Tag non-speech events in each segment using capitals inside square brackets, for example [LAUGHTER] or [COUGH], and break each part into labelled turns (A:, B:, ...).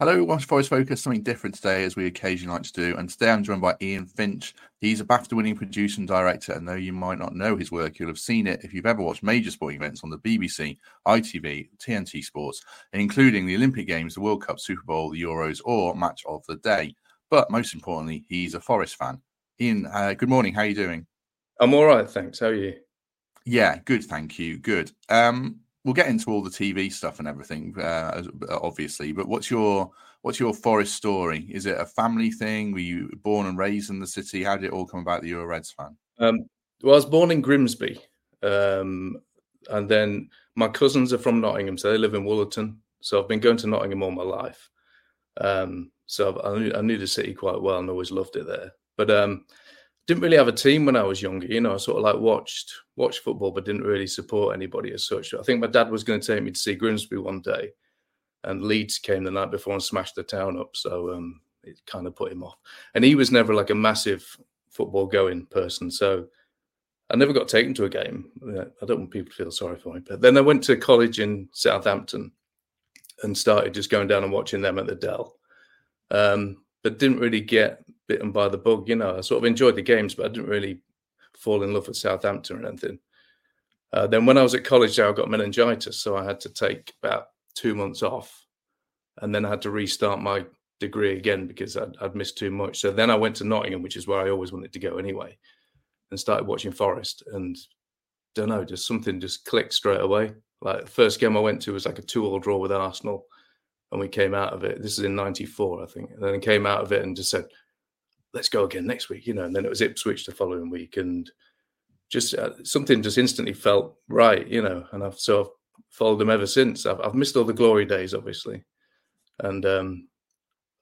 A: Hello, Watch Forest Focus. Something different today, as we occasionally like to do. And today I'm joined by Ian Finch. He's a BAFTA winning producer and director. And though you might not know his work, you'll have seen it if you've ever watched major sporting events on the BBC, ITV, TNT Sports, including the Olympic Games, the World Cup, Super Bowl, the Euros, or Match of the Day. But most importantly, he's a Forest fan. Ian, uh, good morning. How are you doing?
B: I'm all right, thanks. How are you?
A: Yeah, good. Thank you. Good. Um, we'll get into all the TV stuff and everything, uh, obviously. But what's your what's your Forest story? Is it a family thing? Were you born and raised in the city? How did it all come about that you're a Reds fan?
B: Um, well, I was born in Grimsby, um, and then my cousins are from Nottingham, so they live in Wollaton. So I've been going to Nottingham all my life. Um, so I knew, I knew, the city quite well and always loved it there. But um, didn't really have a team when I was younger. You know, I sort of like watched watched football, but didn't really support anybody as such. I think my dad was going to take me to see Grimsby one day, and Leeds came the night before and smashed the town up. So um, it kind of put him off. And he was never like a massive football going person, so I never got taken to a game. I don't want people to feel sorry for me. But then I went to college in Southampton and started just going down and watching them at the Dell. Um, but didn't really get bitten by the bug. You know, I sort of enjoyed the games, but I didn't really fall in love with Southampton or anything. Uh, then when I was at college, I got meningitis, so I had to take about two months off, and then I had to restart my degree again because I'd, I'd missed too much. So then I went to Nottingham, which is where I always wanted to go anyway, and started watching Forest. And don't know, just something just clicked straight away. Like the first game I went to was like a two-all draw with Arsenal and we came out of it. This is in '94, I think. And then came out of it and just said, "Let's go again next week," you know. And then it was Ipswich the following week, and just uh, something just instantly felt right, you know. And I've so I've followed them ever since. I've, I've missed all the glory days, obviously, and um,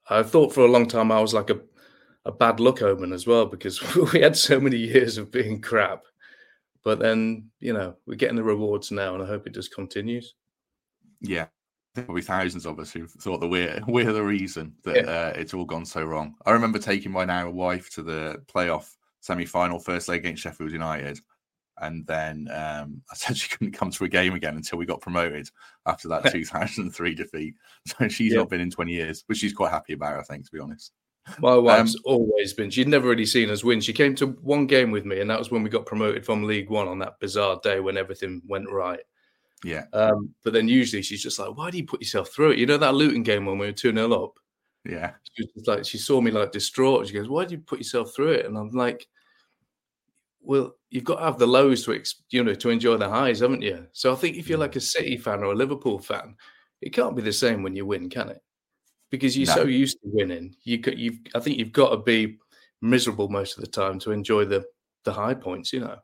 B: I thought for a long time I was like a a bad luck omen as well because [LAUGHS] we had so many years of being crap. But then, you know, we're getting the rewards now, and I hope it just continues.
A: Yeah, probably thousands of us who thought that we're [LAUGHS] we're the reason that yeah. uh, it's all gone so wrong. I remember taking my now wife to the playoff semi-final first leg against Sheffield United, and then um, [LAUGHS] I said she couldn't come to a game again until we got promoted after that [LAUGHS] 2003 defeat. So she's yeah. not been in 20 years, but she's quite happy about it, I think, to be honest.
B: My wife's um, always been. She'd never really seen us win. She came to one game with me, and that was when we got promoted from League One on that bizarre day when everything went right.
A: Yeah.
B: Um, but then usually she's just like, why do you put yourself through it? You know that Luton game when we were 2 0 up?
A: Yeah.
B: She was like, she saw me like distraught. She goes, why do you put yourself through it? And I'm like, well, you've got to have the lows to, you know, to enjoy the highs, haven't you? So I think if you're like a City fan or a Liverpool fan, it can't be the same when you win, can it? Because you're no. so used to winning. You could, you've, I think you've got to be miserable most of the time to enjoy the the high points, you know.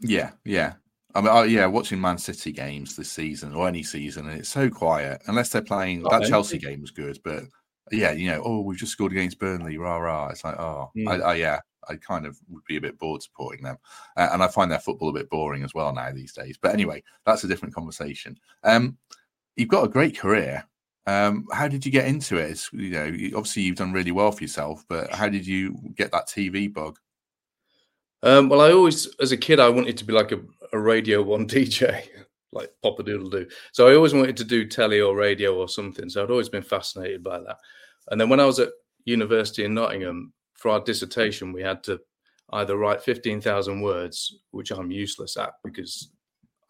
A: Yeah, yeah. I mean, oh, yeah, watching Man City games this season or any season, and it's so quiet unless they're playing. that Chelsea game was good, but yeah, you know, oh, we've just scored against Burnley, rah rah. It's like, oh, mm. I, I, yeah, I kind of would be a bit bored supporting them, uh, and I find their football a bit boring as well now these days. But anyway, that's a different conversation. Um, you've got a great career. Um, how did you get into it? It's, you know, obviously you've done really well for yourself, but how did you get that TV bug?
B: Um, well, I always, as a kid, I wanted to be like a, a Radio One [LAUGHS] DJ, like Papa Doodle Do. So I always wanted to do telly or radio or something. So I'd always been fascinated by that. And then when I was at university in Nottingham for our dissertation, we had to either write fifteen thousand words, which I'm useless at because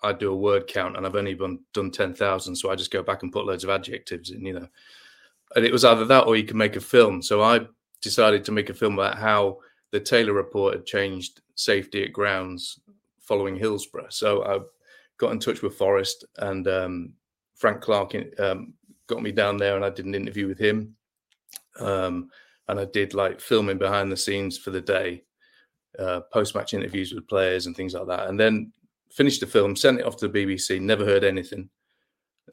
B: I do a word count and I've only done, done ten thousand. So I just go back and put loads of adjectives in, you know. And it was either that or you can make a film. So I decided to make a film about how the Taylor report had changed safety at grounds following Hillsborough. So I got in touch with Forest and um, Frank Clark um, got me down there, and I did an interview with him. Um, and I did like filming behind the scenes for the day, uh, post match interviews with players and things like that, and then finished the film, sent it off to the BBC, never heard anything,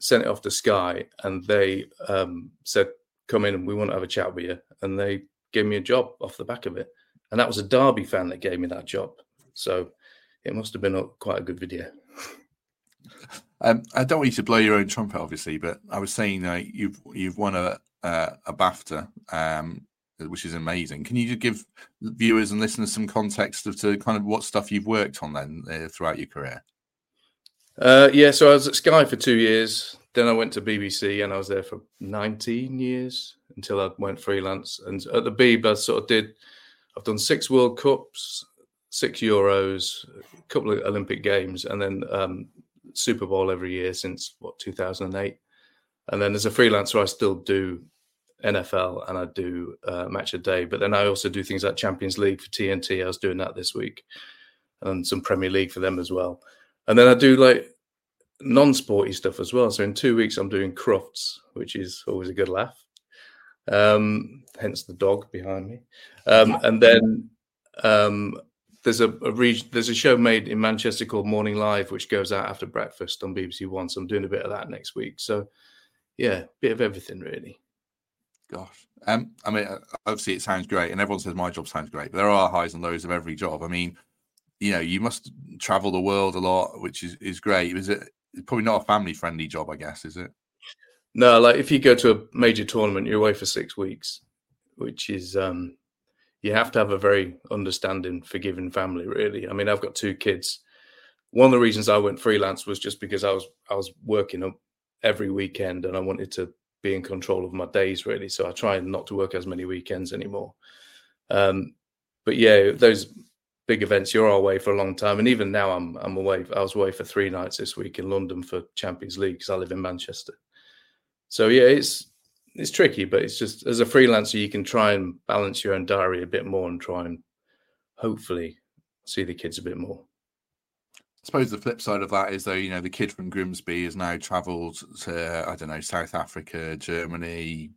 B: sent it off to Sky, and they um, said, "Come in, we want to have a chat with you," and they gave me a job off the back of it, and that was a Derby fan that gave me that job, so it must have been a, quite a good video.
A: Um, I don't want you to blow your own trumpet, obviously, but I was saying uh, you've you've won a uh, a BAFTA, um, which is amazing. Can you just give viewers and listeners some context of to kind of what stuff you've worked on then uh, throughout your career?
B: Uh, yeah, so I was at Sky for two years. Then I went to BBC and I was there for 19 years until I went freelance. And at the Beeb, I sort of did, I've done six World Cups, six Euros, a couple of Olympic Games, and then um, Super Bowl every year since what 2008. And then as a freelancer, I still do NFL and I do uh, match a day. But then I also do things like Champions League for TNT. I was doing that this week, and some Premier League for them as well. And then I do like non-sporty stuff as well. So in two weeks, I'm doing Crufts, which is always a good laugh. Um, hence the dog behind me. Um, and then um, there's a, a there's a show made in Manchester called Morning Live, which goes out after breakfast on BBC One. So I'm doing a bit of that next week. So yeah, bit of everything really.
A: Gosh, um, I mean, uh, obviously it sounds great, and everyone says my job sounds great, but there are highs and lows of every job. I mean, you know, you must travel the world a lot, which is is great. Is it It's probably not a family friendly job? I guess is it?
B: No, like if you go to a major tournament, you're away for six weeks, which is um you have to have a very understanding, forgiving family. Really, I mean, I've got two kids. One of the reasons I went freelance was just because I was I was working every weekend and I wanted to be in control of my days really. So I try not to work as many weekends anymore. Um, but yeah, those big events, you're away for a long time, and even now I'm I'm away. I was away for three nights this week in London for Champions League because I live in Manchester. So yeah, it's it's tricky, but it's just as a freelancer, you can try and balance your own diary a bit more and try and hopefully see the kids a bit more.
A: I suppose the flip side of that is though, you know, the kid from Grimsby has now travelled to I don't know South Africa, Germany,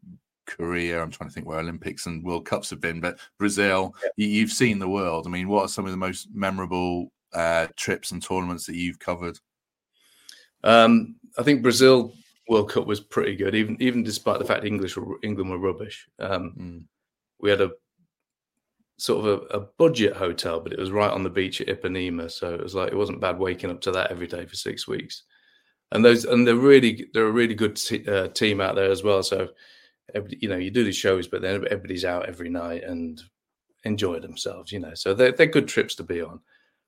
A: Korea. I'm trying to think where Olympics and World Cups have been, but Brazil. Yeah. You've seen the world. I mean, what are some of the most memorable uh, trips and tournaments that you've covered?
B: Um, I think Brazil World Cup was pretty good, even even despite the fact English were, England were rubbish. Um, mm. We had a sort of a, a, budget hotel, but it was right on the beach at Ipanema, so it was like it wasn't bad waking up to that every day for six weeks. And those and they're really they're a really good t- uh, team out there as well. So you know you do the shows, but then everybody's out every night and enjoy themselves. You know, so they're they're good trips to be on.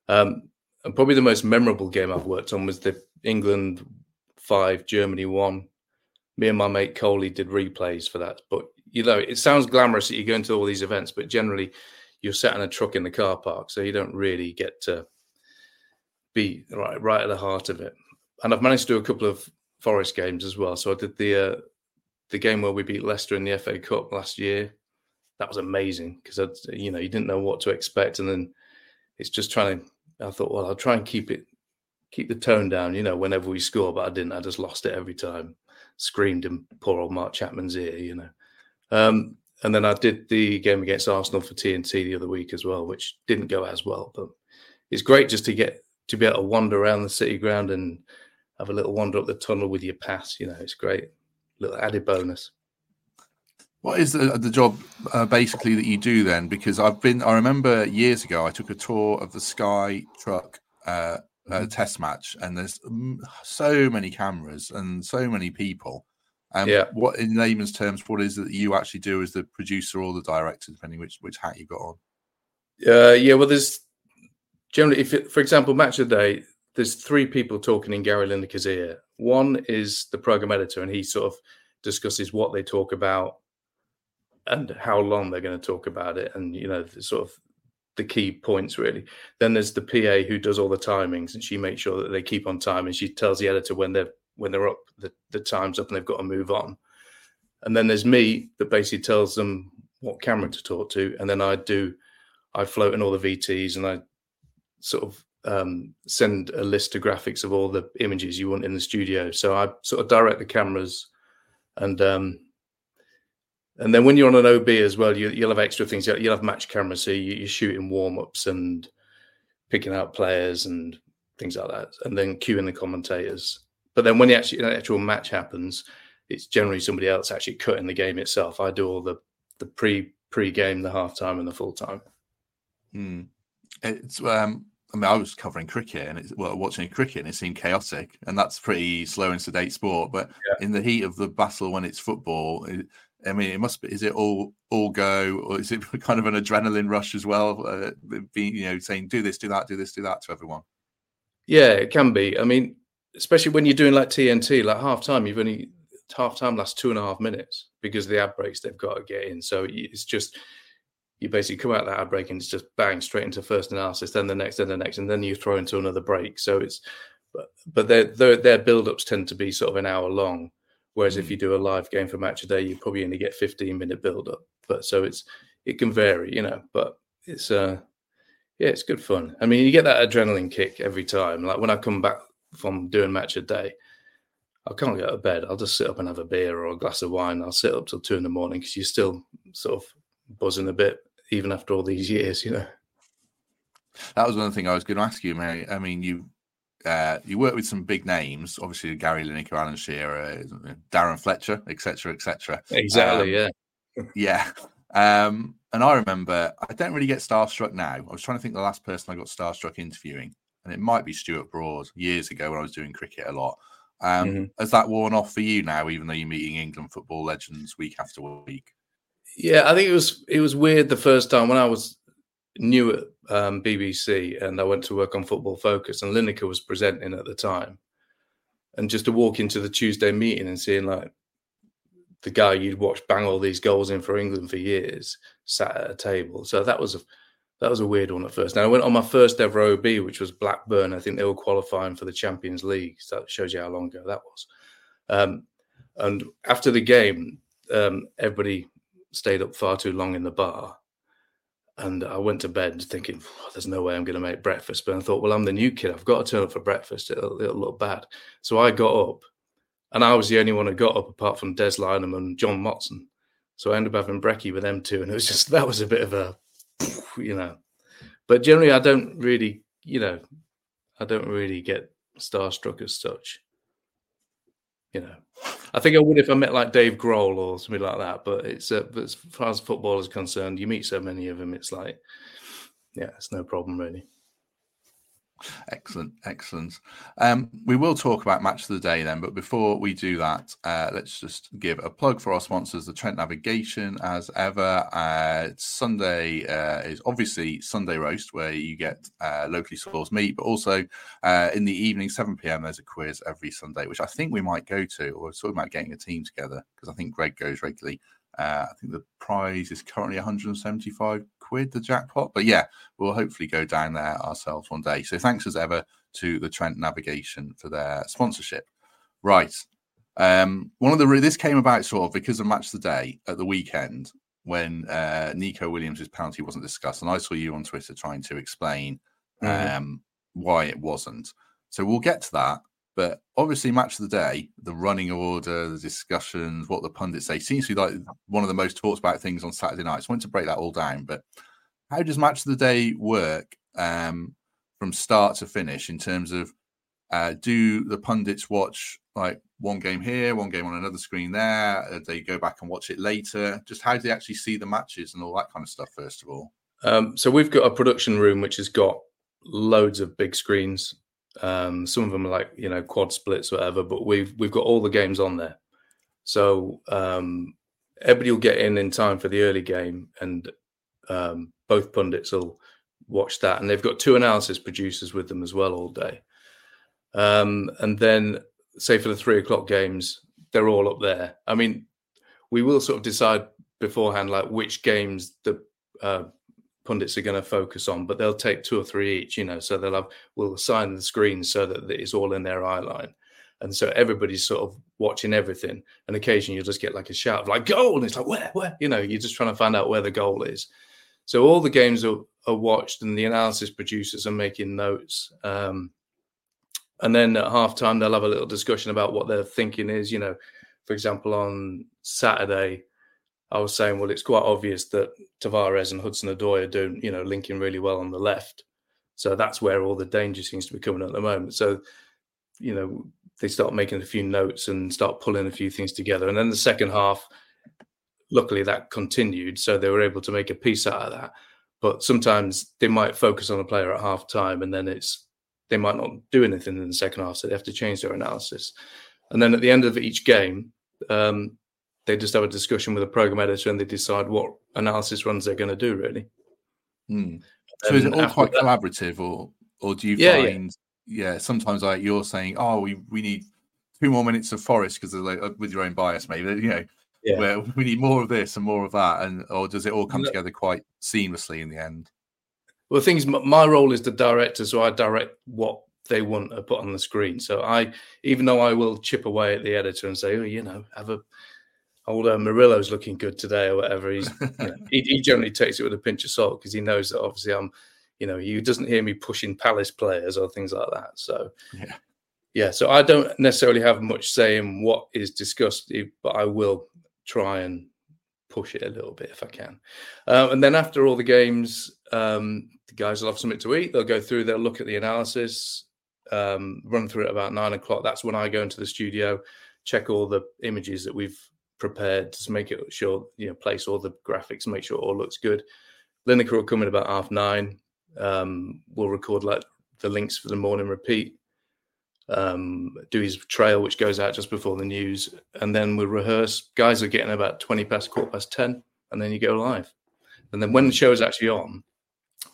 B: Um, and probably the most memorable game I've worked on was the England five, Germany one. Me and my mate Coley did replays for that. But you know, it sounds glamorous that you go into all these events, but generally you're sat in a truck in the car park, so you don't really get to be right right at the heart of it. And I've managed to do a couple of Forest games as well. So I did the uh, the game where we beat Leicester in the FA Cup last year. That was amazing because you know you didn't know what to expect, and then it's just trying to. I thought, well, I'll try and keep it keep the tone down, you know, whenever we score, but I didn't. I just lost it every time. Screamed in poor old Mark Chapman's ear, you know. Um, and then I did the game against Arsenal for TNT the other week as well, which didn't go as well. But it's great just to get to be able to wander around the city ground and have a little wander up the tunnel with your pass. You know, it's great, little added bonus.
A: What is the, the job uh, basically that you do then? Because I've been, I remember years ago, I took a tour of the Sky Truck uh, uh, test match, and there's so many cameras and so many people. Um, yeah. What, in layman's terms, what is it that you actually do as the producer or the director, depending which which hat you got on?
B: Uh, yeah, well, there's generally, if it, for example, match of the day, there's three people talking in Gary Lineker's ear. One is the program editor, and he sort of discusses what they talk about and how long they're going to talk about it, and you know, sort of the key points really. Then there's the PA who does all the timings, and she makes sure that they keep on time, and she tells the editor when they're when they're up, the, the time's up, and they've got to move on. And then there's me that basically tells them what camera to talk to, and then I do, I float in all the VTs, and I sort of um, send a list of graphics of all the images you want in the studio. So I sort of direct the cameras and um, and then when you're on an OB as well, you, will have extra things. You'll have match cameras, so you, are shooting warm ups and picking out players and things like that, and then cueing the commentators. But then when the actual, the actual match happens, it's generally somebody else actually cutting the game itself. I do all the the pre pre game, the half time, and the full time.
A: Hmm. It's um, I mean, I was covering cricket and it's well, watching cricket and it seemed chaotic, and that's pretty slow and sedate sport. But yeah. in the heat of the battle, when it's football, it, I mean, it must be. Is it all all go, or is it [LAUGHS] kind of an adrenaline rush as well? Uh, being, you know, saying do this, do that, do this, do that to everyone.
B: Yeah, it can be. I mean, especially when you're doing like TNT, like half time, you've only half time lasts two and a half minutes because the ad breaks they've got to get in. So it's just you basically come out that ad break and it's just bang straight into first analysis, then the next, then the next, and then you throw into another break. So it's but but their their, their build ups tend to be sort of an hour long. Whereas if you do a live game for match a day, you're probably only get 15 minute build up. But so it's it can vary, you know. But it's uh yeah, it's good fun. I mean, you get that adrenaline kick every time. Like when I come back from doing match a day, I can't get out of bed. I'll just sit up and have a beer or a glass of wine. I'll sit up till two in the morning because you're still sort of buzzing a bit, even after all these years, you know.
A: That was one thing I was going to ask you, Mary. I mean, you uh, you work with some big names, obviously Gary Lineker, Alan Shearer, Darren Fletcher, etc., etc.
B: Exactly, um,
A: yeah, yeah. Um, and I remember, I don't really get starstruck now. I was trying to think the last person I got starstruck interviewing, and it might be Stuart Broad years ago when I was doing cricket a lot. Um, mm-hmm. Has that worn off for you now, even though you're meeting England football legends week after week?
B: Yeah, I think it was it was weird the first time when I was new at um, BBC and I went to work on Football Focus, and Lineker was presenting at the time, and just to walk into the Tuesday meeting and seeing like the guy you'd watched bang all these goals in for England for years sat at a table. So that was a that was a weird one at first. Now I went on my first ever OB, which was Blackburn. I think they were qualifying for the Champions League. So that shows you how long ago that was. Um, and after the game, um, everybody stayed up far too long in the bar. And I went to bed thinking, there's no way I'm going to make breakfast. But I thought, well, I'm the new kid. I've got to turn up for breakfast. It'll, it'll look bad. So I got up, and I was the only one who got up apart from Des Lynam and John Motson. So I ended up having brekkie with them two. And it was just, that was a bit of a you know. But generally, I don't really, you know, I don't really get starstruck as such. You know, I think I would if I met like Dave Grohl or something like that. But it's uh, as far as football is concerned, you meet so many of them, it's like, yeah, it's no problem really.
A: Excellent, excellent. Um, we will talk about match of the day then, but before we do that, uh, let's just give a plug for our sponsors, the Trent Navigation, as ever. Uh, Sunday uh, is obviously Sunday roast, where you get uh, locally sourced meat, but also uh, in the evening, 7 p.m. There's a quiz every Sunday, which I think we might go to, or we're talking about getting a team together because I think Greg goes regularly. Uh, I think the prize is currently 175 quid, the jackpot. But yeah, we'll hopefully go down there ourselves one day. So thanks as ever to the Trent Navigation for their sponsorship. Right. Um, one of the this came about sort of because of match the day at the weekend when uh, Neco Williams' penalty wasn't discussed, and I saw you on Twitter trying to explain mm-hmm. um, why it wasn't. So we'll get to that. But obviously, match of the day, the running order, the discussions, what the pundits say seems to be like one of the most talked about things on Saturday nights. I want to break that all down. But how does match of the day work um, from start to finish in terms of uh, do the pundits watch like one game here, one game on another screen there? Uh, they go back and watch it later. Just how do they actually see the matches and all that kind of stuff? First of all,
B: um, so we've got a production room which has got loads of big screens um, some of them are like you know quad splits, whatever. But we've we've got all the games on there, so um, everybody will get in in time for the early game, and um, both pundits will watch that. And they've got two analysis producers with them as well all day. Um, and then, say for the three o'clock games, they're all up there. I mean, we will sort of decide beforehand like which games the uh, pundits are going to focus on, but they'll take two or three each, you know, so they'll have, we'll assign the screen so that it's all in their eye line. And so everybody's sort of watching everything. And occasionally you'll just get like a shout of like goal. And it's like, where, where? You know, you're just trying to find out where the goal is. So all the games are, are watched and the analysis producers are making notes. Um, and then at halftime, they'll have a little discussion about what their thinking is. You know, for example, on Saturday, I was saying, well, it's quite obvious that Tavares and Hudson Odoi are doing, you know, linking really well on the left. So that's where all the danger seems to be coming at the moment. So, you know, they start making a few notes and start pulling a few things together. And then the second half, luckily that continued. So they were able to make a piece out of that. But sometimes they might focus on a player at half time and then it's they might not do anything in the second half. So they have to change their analysis. And then at the end of each game, um, they just have a discussion with a program editor and they decide what analysis runs they're going to do, really.
A: Hmm. So is it all quite that, collaborative, or or do you yeah, find, yeah. yeah, sometimes like you're saying, oh, we, we need two more minutes of Forest because like, uh, with your own bias, maybe, you know, yeah. where we need more of this and more of that, and or does it all come no. together quite seamlessly in the end?
B: Well, things. My role is the director, so I direct what they want to put on the screen. So I, even though I will chip away at the editor and say, oh, you know, have a old uh, Murillo's looking good today or whatever. He's you know, he, he, generally takes it with a pinch of salt because he knows that obviously I'm, you know, he doesn't hear me pushing Palace players or things like that. So yeah, yeah. So I don't necessarily have much say in what is discussed, but I will try and push it a little bit if I can. Uh, and then after all the games, um, the guys will have something to eat. They'll go through. They'll look at the analysis. Um, run through it about nine o'clock. That's when I go into the studio, check all the images that we've prepared to make it sure you know place all the graphics, make sure it all looks good. Lineker will come in about half nine. Um, we'll record like the links for the morning repeat. Um, do his trail, which goes out just before the news, and then we'll rehearse. Guys are getting about twenty past quarter past ten, and then you go live. And then when the show is actually on,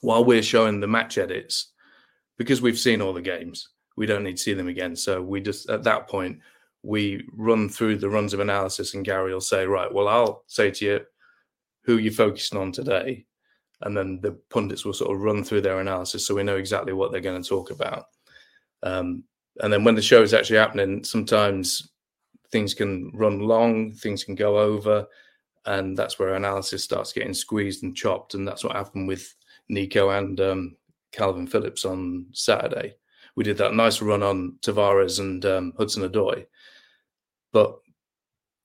B: while we're showing the match edits, because we've seen all the games, we don't need to see them again. So we just at that point we run through the runs of analysis, and Gary will say, right, well, I'll say to you who you're focusing on today. And then the pundits will sort of run through their analysis so we know exactly what they're going to talk about. Um, and then when the show is actually happening, sometimes things can run long, things can go over, and that's where analysis starts getting squeezed and chopped. And that's what happened with Neco and um, Kalvin Phillips on Saturday. We did that nice run on Tavares and um, Hudson Odoi, but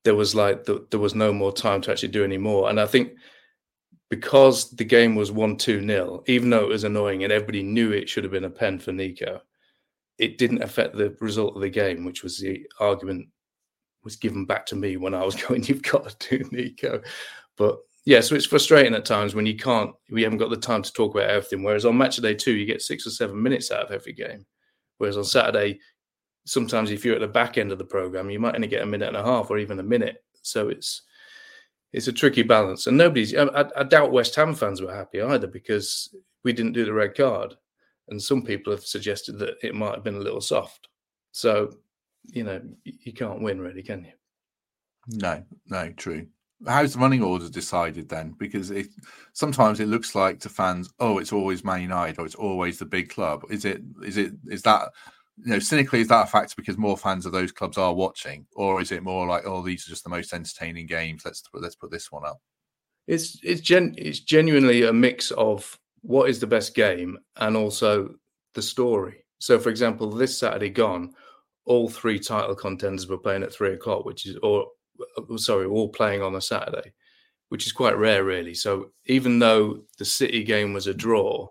B: there was like the, there was no more time to actually do any more. And I think because the game was one two nil, even though it was annoying and everybody knew it should have been a pen for Neco, it didn't affect the result of the game, which was the argument was given back to me when I was [LAUGHS] going, "You've got to do Neco," but yeah, so it's frustrating at times when you can't, we haven't got the time to talk about everything. Whereas on match day two, you get six or seven minutes out of every game. Whereas on Saturday, sometimes if you're at the back end of the program, you might only get a minute and a half or even a minute. So it's it's a tricky balance. And nobody's. I, I doubt West Ham fans were happy either because we didn't do the red card, and some people have suggested that it might have been a little soft. So you know you can't win really, can you?
A: No, no, true. How's the running order decided then? Because it sometimes it looks like to fans, oh, it's always Man United or it's always the big club. Is it? Is it? Is that you know, cynically, is that a factor because more fans of those clubs are watching, or is it more like, oh, these are just the most entertaining games? Let's let's put this one up.
B: It's it's gen it's genuinely a mix of what is the best game and also the story. So, for example, this Saturday gone, all three title contenders were playing at three o'clock, which is or uh, sorry, all playing on a Saturday, which is quite rare, really. So, even though the City game was a draw,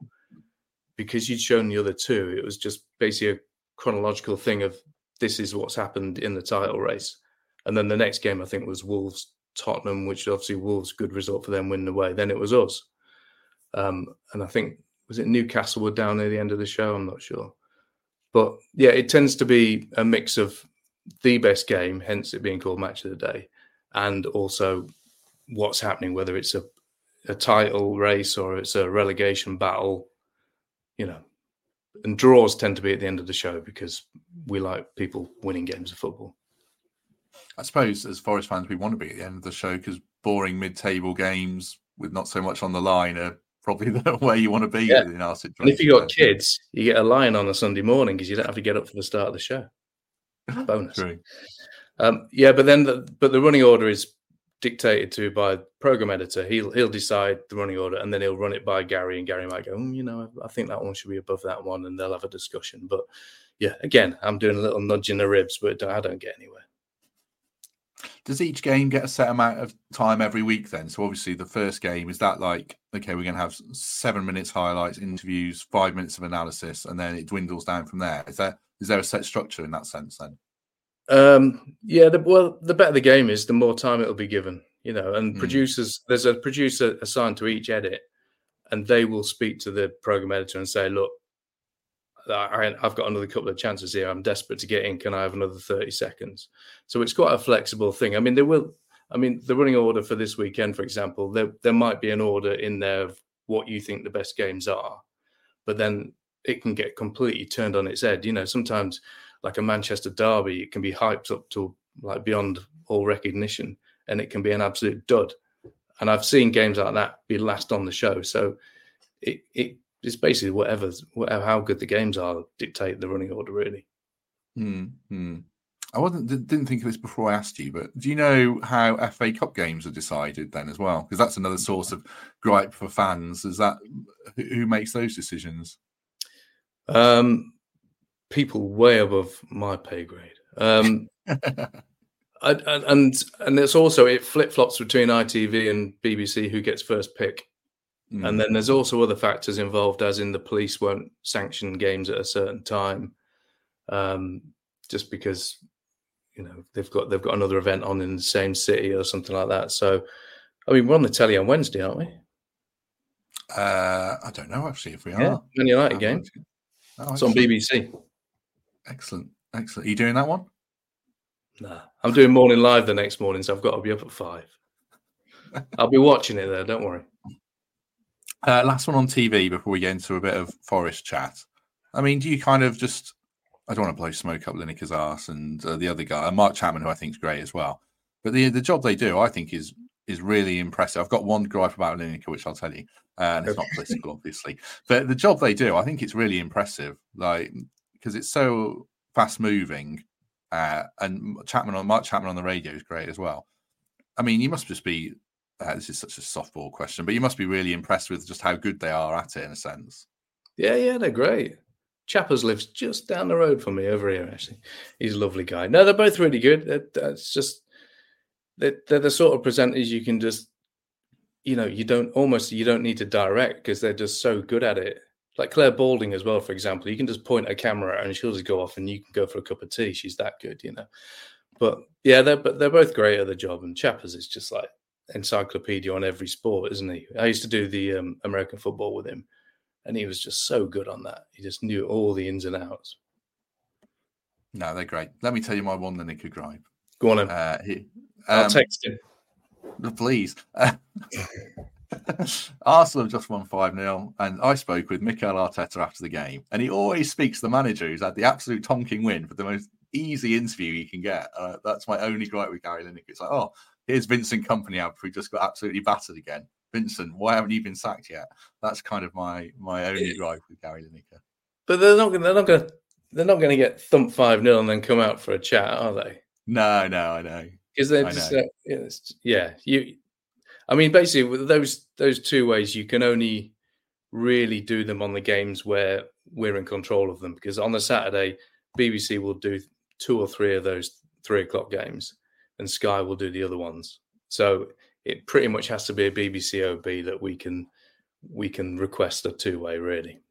B: because you'd shown the other two, it was just basically a chronological thing of this is what's happened in the title race. And then the next game, I think, was Wolves Tottenham, which obviously Wolves good result for them winning away. Then it was us, um, and I think was it Newcastle were down near the end of the show. I'm not sure, but yeah, it tends to be a mix of the best game, hence it being called Match of the Day, and also what's happening, whether it's a a title race or it's a relegation battle. You know, and draws tend to be at the end of the show because we like people winning games of football.
A: I suppose as Forest fans, we want to be at the end of the show because boring mid-table games with not so much on the line are probably [LAUGHS] the way you want to be yeah. in our situation.
B: And if you got kids, you get a line on a Sunday morning because you don't have to get up for the start of the show. [LAUGHS] Bonus. Um, yeah, but then the, but the running order is dictated to by program editor. He'll he'll decide the running order and then he'll run it by Gary, and Gary might go, mm, you know, I think that one should be above that one, and they'll have a discussion. But yeah, again, I'm doing a little nudge in the ribs, but I don't get anywhere.
A: Does each game get a set amount of time every week then? So obviously the first game is that like okay, we're going to have seven minutes highlights, interviews, five minutes of analysis, and then it dwindles down from there. Is there is there a set structure in that sense then?
B: Um, yeah, the, well, the better the game is, the more time it'll be given. You know, and mm. producers, there's a producer assigned to each edit, and they will speak to the program editor and say, "Look, I, have got another couple of chances here. I'm desperate to get in. Can I have another 30 seconds? So it's quite a flexible thing. I mean, there will, I mean, the running order for this weekend, for example, there, there might be an order in there of what you think the best games are, but then it can get completely turned on its head. You know, sometimes like a Manchester derby, it can be hyped up to like beyond all recognition and it can be an absolute dud. And I've seen games like that be last on the show. So it, it it's basically whatever, whatever how good the games are dictate the running order really.
A: Hmm. I wasn't didn't think of this before I asked you, but do you know how FA Cup games are decided then as well? Because that's another source of gripe for fans. Is that who makes those decisions?
B: Um, people way above my pay grade. Um, [LAUGHS] and and and it's also it flip flops between ITV and BBC who gets first pick. Mm. And then there's also other factors involved, as in the police won't sanction games at a certain time, um, just because you know they've got they've got another event on in the same city or something like that. So, I mean, we're on the telly on Wednesday, aren't we?
A: Uh, I don't know actually if we are. Yeah,
B: Man United game. Oh, it's on BBC.
A: Excellent, excellent. Are you doing that one?
B: Nah, I'm doing morning live the next morning, so I've got to be up at five. [LAUGHS] I'll be watching it there. Don't worry.
A: Uh, last one on TV before we get into a bit of Forest chat. I mean, do you kind of just? I don't want to blow smoke up Lineker's ass and uh, the other guy, uh, Mark Chapman, who I think is great as well. But the the job they do, I think, is is really impressive. I've got one gripe about Lineker, which I'll tell you, uh, and it's not [LAUGHS] political, obviously. But the job they do, I think, it's really impressive. Like because it's so fast moving, uh, and Chapman on Mark Chapman on the radio is great as well. I mean, you must just be uh, this is such a softball question, but you must be really impressed with just how good they are at it in a sense.
B: Yeah, yeah, they're great. Chappers lives just down the road from me over here, actually. He's a lovely guy. No, they're both really good. It's just, they're, they're the sort of presenters you can just, you know, you don't almost, you don't need to direct because they're just so good at it. Like Clare Balding as well, for example, you can just point a camera and she'll just go off and you can go for a cup of tea. She's that good, you know. But yeah, they're, but they're both great at the job. And Chappers is just like, encyclopedia on every sport, isn't he? I used to do the um, American football with him, and he was just so good on that. He just knew all the ins and outs.
A: No, they're great. Let me tell you my one Lineker gripe.
B: Go on. Uh,
A: he,
B: um, I'll text him.
A: Please. [LAUGHS] [LAUGHS] Arsenal have just won 5 0. And I spoke with Mikel Arteta after the game. And he always speaks to the manager who's had the absolute tonking win for the most easy interview you can get. Uh, that's my only gripe with Gary Lineker. It's like, oh, here's Vincent Kompany out who just got absolutely battered again. Vincent, why haven't you been sacked yet? That's kind of my my only gripe with Gary Lineker.
B: But they're not going they're not going to they're not going to get thumped five 0 and then come out for a chat, are they?
A: No, no, I know.
B: Because they're just uh, yeah, you. I mean, basically, with those those two ways, you can only really do them on the games where we're in control of them. Because on the Saturday, BBC will do two or three of those three o'clock games, and Sky will do the other ones. So it pretty much has to be a BBC OB that we can we can request a two way really.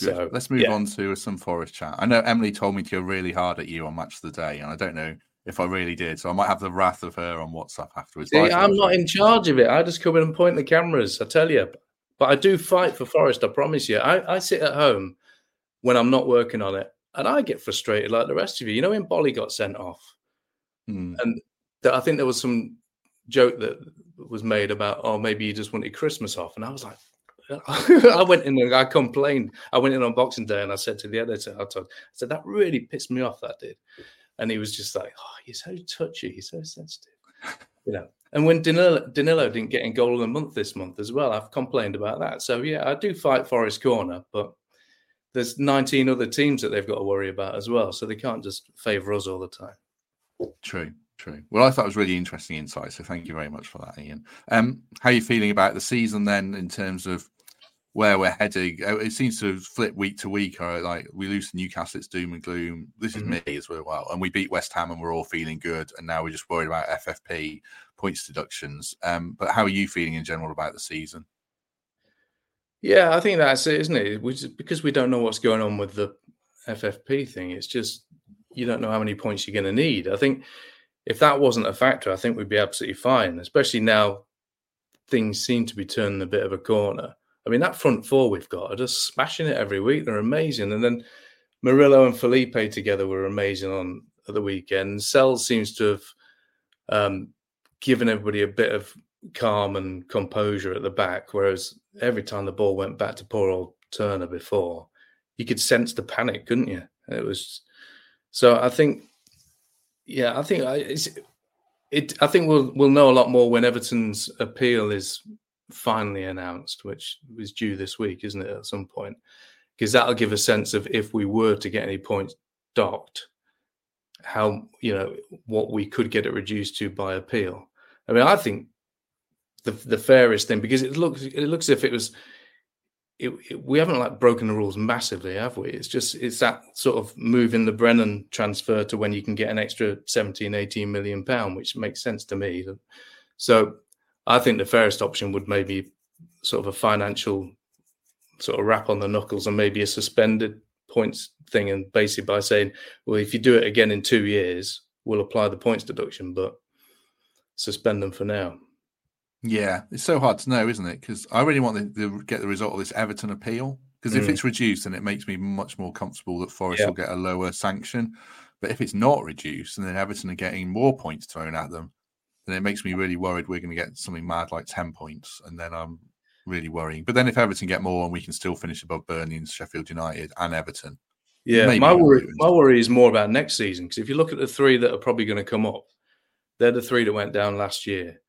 A: Good. So let's move yeah. on to some Forest chat. I know Emily told me to go really hard at you on Match of the Day, and I don't know if I really did. So I might have the wrath of her on WhatsApp afterwards.
B: See, I'm not in charge of it. I just come in and point the cameras. I tell you, but I do fight for Forest. I promise you. I, I sit at home when I'm not working on it, and I get frustrated like the rest of you. You know, when Boly got sent off, Mm. And th- I think there was some joke that was made about, oh, maybe you just wanted Christmas off. And I was like, [LAUGHS] I went in and I complained. I went in on Boxing Day and I said to the editor, I, told, I said, that really pissed me off, that did. And he was just like, oh, you're so touchy, you're so sensitive. [LAUGHS] You know, and when Danilo, Danilo didn't get in goal of the month this month as well, I've complained about that. So, yeah, I do fight Forest Corner, but there's 19 other teams that they've got to worry about as well. So they can't just favour us all the time.
A: True, true. Well, I thought it was really interesting insight. So thank you very much for that, Ian. Um, how are you feeling about the season then, in terms of where we're heading. Uh, it seems to flip week to week. Or like we lose to Newcastle, it's doom and gloom. This is mm-hmm. me as well. And we beat West Ham, and we're all feeling good. And now we're just worried about FFP points deductions. Um, but how are you feeling in general about the season?
B: Yeah, I think that's it, isn't it? We just, because we don't know what's going on with the FFP thing. It's just you don't know how many points you're going to need. I think if that wasn't a factor, I think we'd be absolutely fine. Especially now, things seem to be turning a bit of a corner. I mean, that front four we've got are just smashing it every week. They're amazing. And then Murillo and Felipe together were amazing on the weekend. Sels seems to have um, given everybody a bit of calm and composure at the back, whereas every time the ball went back to poor old Turner before, you could sense the panic, couldn't you? It was so. I think, yeah, I think it's it. I think we'll we'll know a lot more when Everton's appeal is finally announced, which is due this week, isn't it? At some point, because that'll give a sense of if we were to get any points docked, how you know what we could get it reduced to by appeal. I mean, I think the the fairest thing because it looks it looks as if it was. It, it, we haven't like broken the rules massively, have we? It's just it's that sort of moving the Brennan transfer to when you can get an extra 17, 18 million pound, which makes sense to me. So I think the fairest option would maybe sort of a financial sort of rap on the knuckles and maybe a suspended points thing, and basically by saying, well, if you do it again in two years, we'll apply the points deduction, but suspend them for now.
A: Yeah, it's so hard to know, isn't it? Because I really want to, get the result of this Everton appeal. Because if mm. it's reduced, then it makes me much more comfortable that Forest yeah. will get a lower sanction. But if it's not reduced, and then Everton are getting more points thrown at them, it makes me really worried we're going to get something mad like ten points, and then I'm really worrying. But then if Everton get more, and we can still finish above Burnley and Sheffield United and Everton,
B: yeah, my worry, my worry is more about next season because if you look at the three that are probably going to come up, they're the three that went down last year,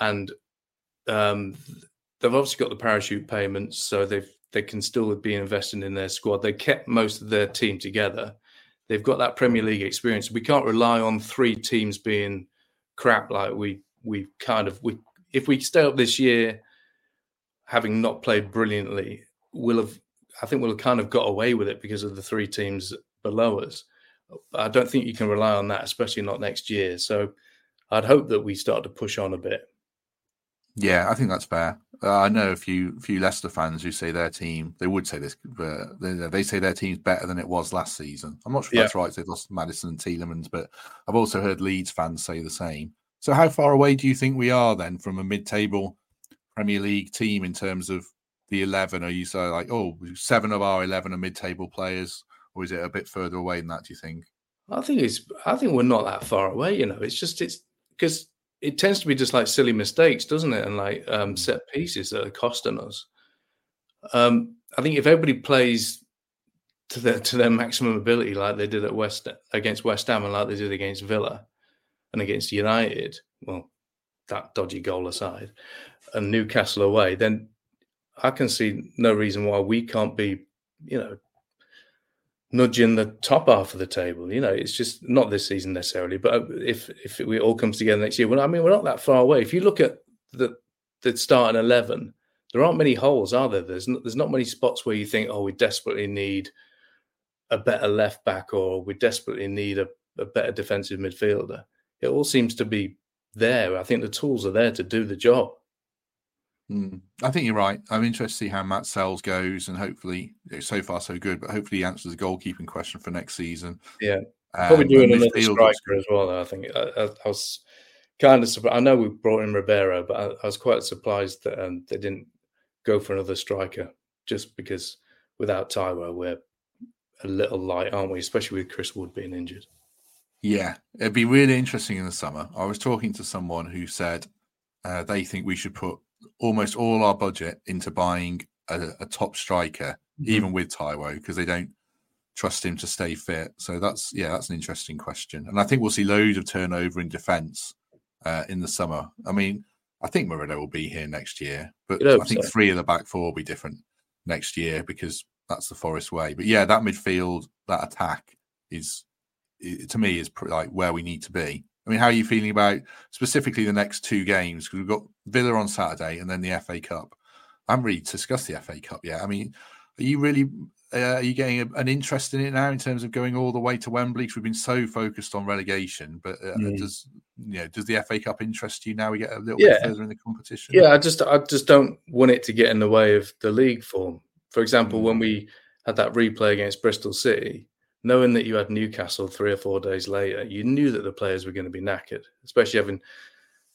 B: and um, they've obviously got the parachute payments, so they've they can still be investing in their squad. They kept most of their team together. They've got that Premier League experience. We can't rely on three teams being crap like we we kind of we if we stay up this year having not played brilliantly, we'll have I think we'll have kind of got away with it because of the three teams below us. I don't think you can rely on that, especially not next year. So I'd hope that we start to push on a bit.
A: Yeah, I think that's fair. Uh, I know a few few Leicester fans who say their team. They would say this, but they, they say their team's better than it was last season. I'm not sure yeah. that's right. They've lost Maddison and Tielemans, but I've also heard Leeds fans say the same. So, how far away do you think we are then from a mid-table Premier League team in terms of the eleven? Are you so like, oh, seven of our eleven are mid-table players, or is it a bit further away than that? Do you think?
B: I think it's. I think we're not that far away. You know, it's just it's because it tends to be just like silly mistakes, doesn't it? And like um, mm. set pieces that are costing us. Um, I think if everybody plays to their to their maximum ability, like they did at West against West Ham, and like they did against Villa and against United, well, that dodgy goal aside, and Newcastle away, then I can see no reason why we can't be, you know, nudging the top half of the table. You know, it's just not this season necessarily, but uh, if if it all comes together next year, well, I mean, we're not that far away. If you look at the the starting eleven, there aren't many holes, are there? There's not, there's not many spots where you think, oh, we desperately need a better left back, or we desperately need a, a better defensive midfielder. It all seems to be there. I think the tools are there to do the job.
A: Mm, I think you're right. I'm interested to see how Matz Sels goes, and hopefully, so far so good. But hopefully, he answers the goalkeeping question for next season.
B: Yeah, um, probably doing another striker as well. Though, I think I, I, I, was kind of surprised. I know we brought in Ribeiro, but I, I was quite surprised that um, they didn't go for another striker just because without Taiwo, we're a little light, aren't we? Especially with Chris Wood being injured.
A: Yeah, it'd be really interesting in the summer. I was talking to someone who said uh, they think we should put almost all our budget into buying a, a top striker, mm-hmm. even with Taiwo, because they don't trust him to stay fit. So that's yeah, that's an interesting question, and I think we'll see loads of turnover in defence uh, in the summer. I mean, I think Murillo will be here next year, but I think so. three of the back four will be different next year because that's the Forest way. But yeah, that midfield, that attack is to me is like where we need to be. I mean, how are you feeling about specifically the next two games? Because we've got Villa on Saturday and then the FA Cup. I haven't really discussed the FA Cup yet. I mean, are you really uh, are you getting a, an interest in it now in terms of going all the way to Wembley? Because we've been so focused on relegation, but uh, mm. does you know does the FA Cup interest you now? We get a little yeah. bit further in the competition.
B: Yeah, I just I just don't want it to get in the way of the league form. For example, mm. when we had that replay against Bristol City, knowing that you had Newcastle three or four days later, you knew that the players were going to be knackered, especially having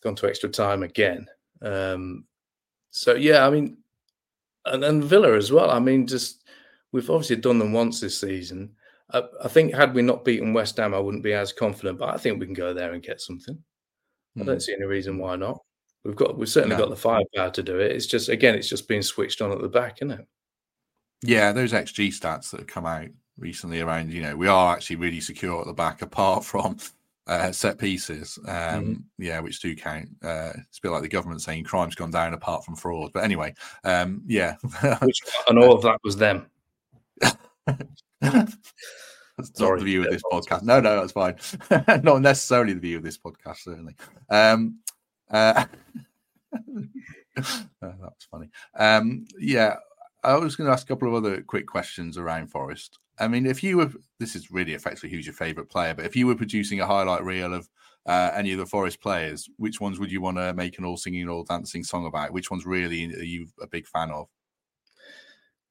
B: gone to extra time again. Um, so yeah, I mean, and then Villa as well. I mean, just we've obviously done them once this season. I, I, think had we not beaten West Ham, I wouldn't be as confident. But I think we can go there and get something. Mm. I don't hmm. see any reason why not. We've got we've certainly no. got the firepower to do it. It's just again, it's just being switched on at the back, isn't it?
A: Yeah, those XG stats that have come out recently around, you know, we are actually really secure at the back, [LAUGHS] apart from uh, set pieces. Um, mm-hmm. Yeah, which do count. Uh, it's a bit like the government saying crime's gone down apart from fraud. But anyway, um, yeah. [LAUGHS]
B: which, and all of that was them.
A: That's Sorry, not the view of this podcast. No, no, that's fine. [LAUGHS] not necessarily the view of this podcast, certainly. Um, uh, that was funny. Um, yeah, I was going to ask a couple of other quick questions around Forest. I mean, if you were, this is really effectively who's your favourite player, but if you were producing a highlight reel of uh, any of the Forest players, which ones would you want to make an all singing, all dancing song about? Which ones really are you a big fan of?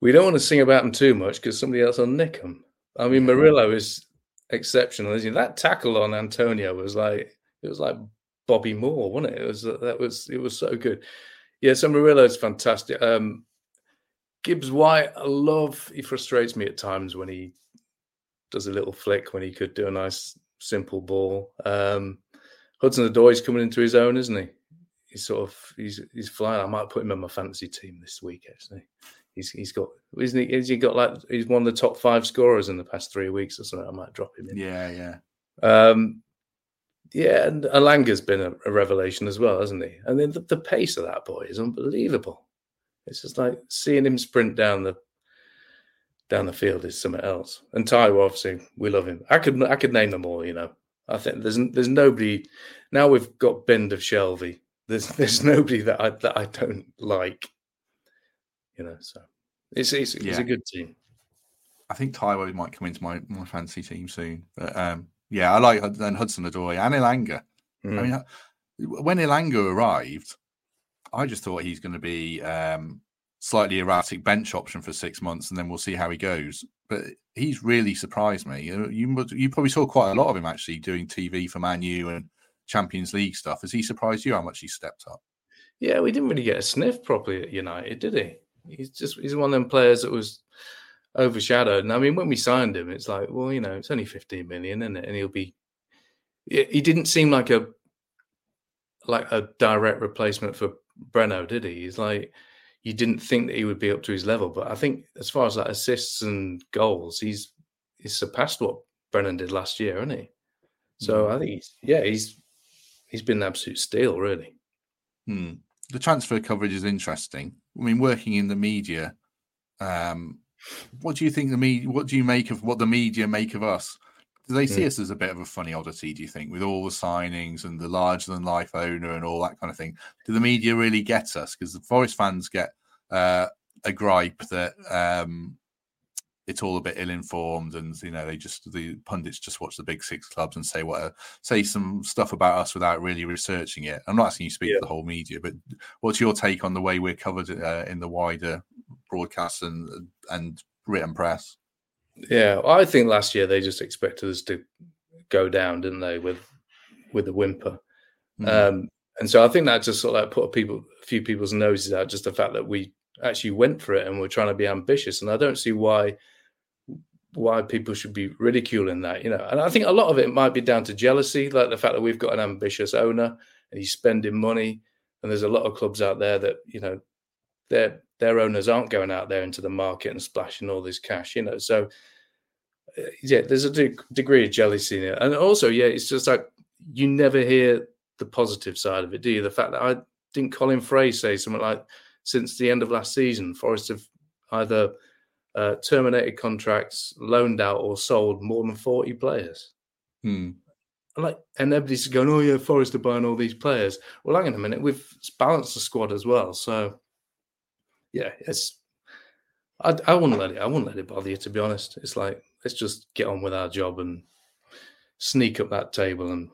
B: We don't want to sing about them too much because somebody else will nick them. I mean, Murillo is exceptional, isn't he? That tackle on Antonio was like it was like Bobby Moore, wasn't it? It was that was it was so good. Yeah, so Murillo is fantastic. Um, Gibbs White, I love. He frustrates me at times when he does a little flick when he could do a nice simple ball. Um, Hudson Odoi's coming into his own, isn't he? He's sort of he's he's flying. I might put him in my fantasy team this week. Actually, he's he's got isn't he? Has he got like he's one of the top five scorers in the past three weeks or something? I might drop him in.
A: Yeah, yeah.
B: Um, yeah, and Elanga's been a, a, revelation as well, hasn't he? And then the, the pace of that boy is unbelievable. It's just like seeing him sprint down the down the field is something else. And Taiwo, obviously, we love him. I could I could name them all. You know, I think there's there's nobody now. We've got Bend of Shelvey. There's [LAUGHS] there's nobody that I that I don't like. You know, so it's it's, it's a good team.
A: I think Taiwo might come into my my fantasy team soon. But um, yeah, I like then Hudson Odoi and Elanga. Mm. I mean, when Ilanga arrived, I just thought he's going to be um, slightly erratic bench option for six months, and then we'll see how he goes. But he's really surprised me. You you probably saw quite a lot of him actually doing TV for Man U and Champions League stuff. Has he surprised you how much he stepped up?
B: Yeah, we didn't really get a sniff properly at United, did he? He's just he's one of them players that was overshadowed. And I mean, when we signed him, it's like, well, you know, it's only 15 million, isn't it? And he'll be. He didn't seem like a like a direct replacement for Brennan, did he? He's like you didn't think that he would be up to his level, but I think as far as that assists and goals, he's he's surpassed what Brennan did last year, hasn't he? So mm. I think he's yeah, he's he's been an absolute steal, really.
A: Hmm. The transfer coverage is interesting. I mean, working in the media, um, what do you think the media? What do you make of what the media make of us? Do they see mm. us as a bit of a funny oddity, do you think, with all the signings and the larger than life owner and all that kind of thing? Do the media really get us? Because the Forest fans get uh, a gripe that um, it's all a bit ill-informed and you know they just the pundits just watch the big six clubs and say what say some stuff about us without really researching it i'm not asking you to speak yeah. for the whole media but what's your take on the way we're covered uh, in the wider broadcast and and written press
B: yeah, I think last year they just expected us to go down, didn't they, with with the whimper? Mm. Um, and so I think that just sort of like put a people, a few people's noses out. Just the fact that we actually went for it and we're trying to be ambitious, and I don't see why why people should be ridiculing that, you know. And I think a lot of it might be down to jealousy, like the fact that we've got an ambitious owner and he's spending money, and there's a lot of clubs out there that you know they're their owners aren't going out there into the market and splashing all this cash, you know. So uh, yeah, there's a de- degree of jealousy in it, and also yeah, it's just like you never hear the positive side of it, do you? The fact that I didn't Colin Fray say something like, since the end of last season, Forest have either uh, terminated contracts, loaned out, or sold more than forty players.
A: Hmm.
B: like, and everybody's going, "Oh yeah, Forest are buying all these players." Well, hang on a minute, we've balanced the squad as well, so yeah, it's I, I wouldn't let it. I wouldn't let it bother you. To be honest, it's like let's just get on with our job and sneak up that table and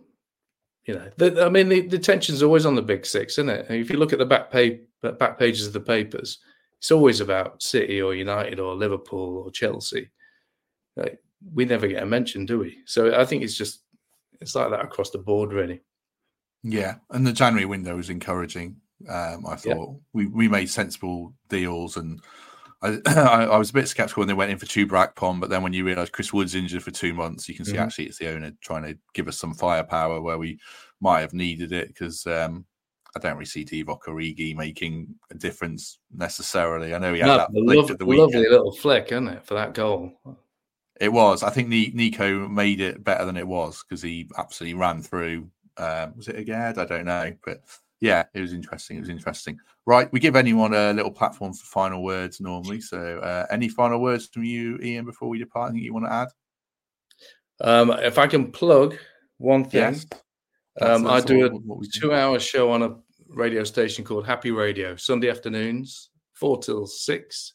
B: you know. The, I mean, the, the tension's always on the big six, isn't it? If you look at the back page, back pages of the papers, it's always about City or United or Liverpool or Chelsea. Like, we never get a mention, do we? So I think it's just it's like that across the board, really.
A: Yeah, and the January window is encouraging. Um, I thought yeah. we we made sensible deals and [CLEARS THROAT] I, I, was a bit skeptical when they went in for Chuba Akpom, but then when you realise Chris Wood's injured for two months, you can see mm-hmm. actually it's the owner trying to give us some firepower where we might have needed it because um, I don't really see Divock Origi making a difference necessarily. I know he had no, that flick love,
B: at the weekend. Lovely little flick, isn't it, for that goal?
A: It was. I think Neco made it better than it was because he absolutely ran through. Um, was it again? I don't know, but yeah, it was interesting. It was interesting. Right, we give anyone a little platform for final words normally. So, uh, any final words from you, Ian, before we depart? Anything you want to add?
B: Um, if I can plug one thing, yes. um, I do a two-hour show on a radio station called Happy Radio, Sunday afternoons, four till six.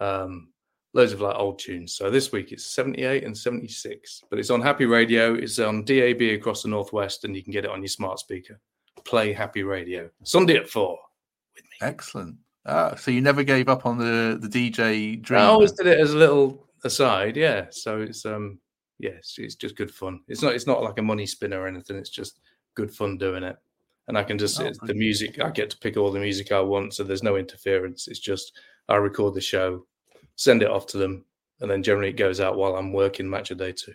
B: Um, loads of like old tunes. So this week it's 78 and 76, but it's on Happy Radio. It's on DAB across the Northwest, and you can get it on your smart speaker play Happy Radio Sunday at four
A: with me. Excellent. Ah, so you never gave up on the the DJ dream.
B: I always did it as a little aside, yeah. So it's um yeah, it's, it's, just good fun. It's not it's not like a money spinner or anything. It's just good fun doing it. And I can just oh, the music. I get to pick all the music I want, so there's no interference. It's just I record the show, send it off to them, and then generally it goes out while I'm working match a day too.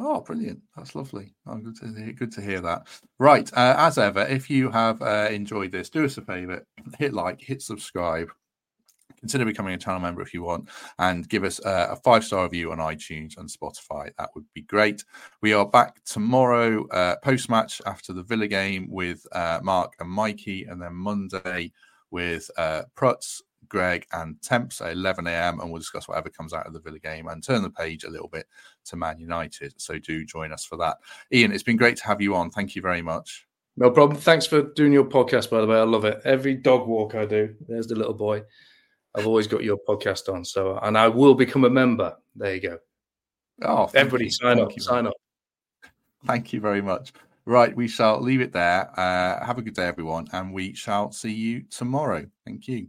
A: Oh, brilliant! That's lovely. Oh, good to hear. Good to hear that. Right, uh, as ever, if you have uh, enjoyed this, do us a favor: hit like, hit subscribe, consider becoming a channel member if you want, and give us uh, a five star review on iTunes and Spotify. That would be great. We are back tomorrow, uh, post match after the Villa game with uh, Mark and Mikey, and then Monday with uh, Prutz Greg and Temps at 11 a.m. and we'll discuss whatever comes out of the Villa game and turn the page a little bit to Man United. So do join us for that. Ian, it's been great to have you on. Thank you very much.
B: No problem. Thanks for doing your podcast, by the way. I love it. Every dog walk I do, there's the little boy. I've always got your podcast on. So, and I will become a member. There you go. Oh, everybody you. sign thank up. Sign up.
A: Thank you very much. Right, we shall leave it there. Uh, have a good day, everyone, and we shall see you tomorrow. Thank you.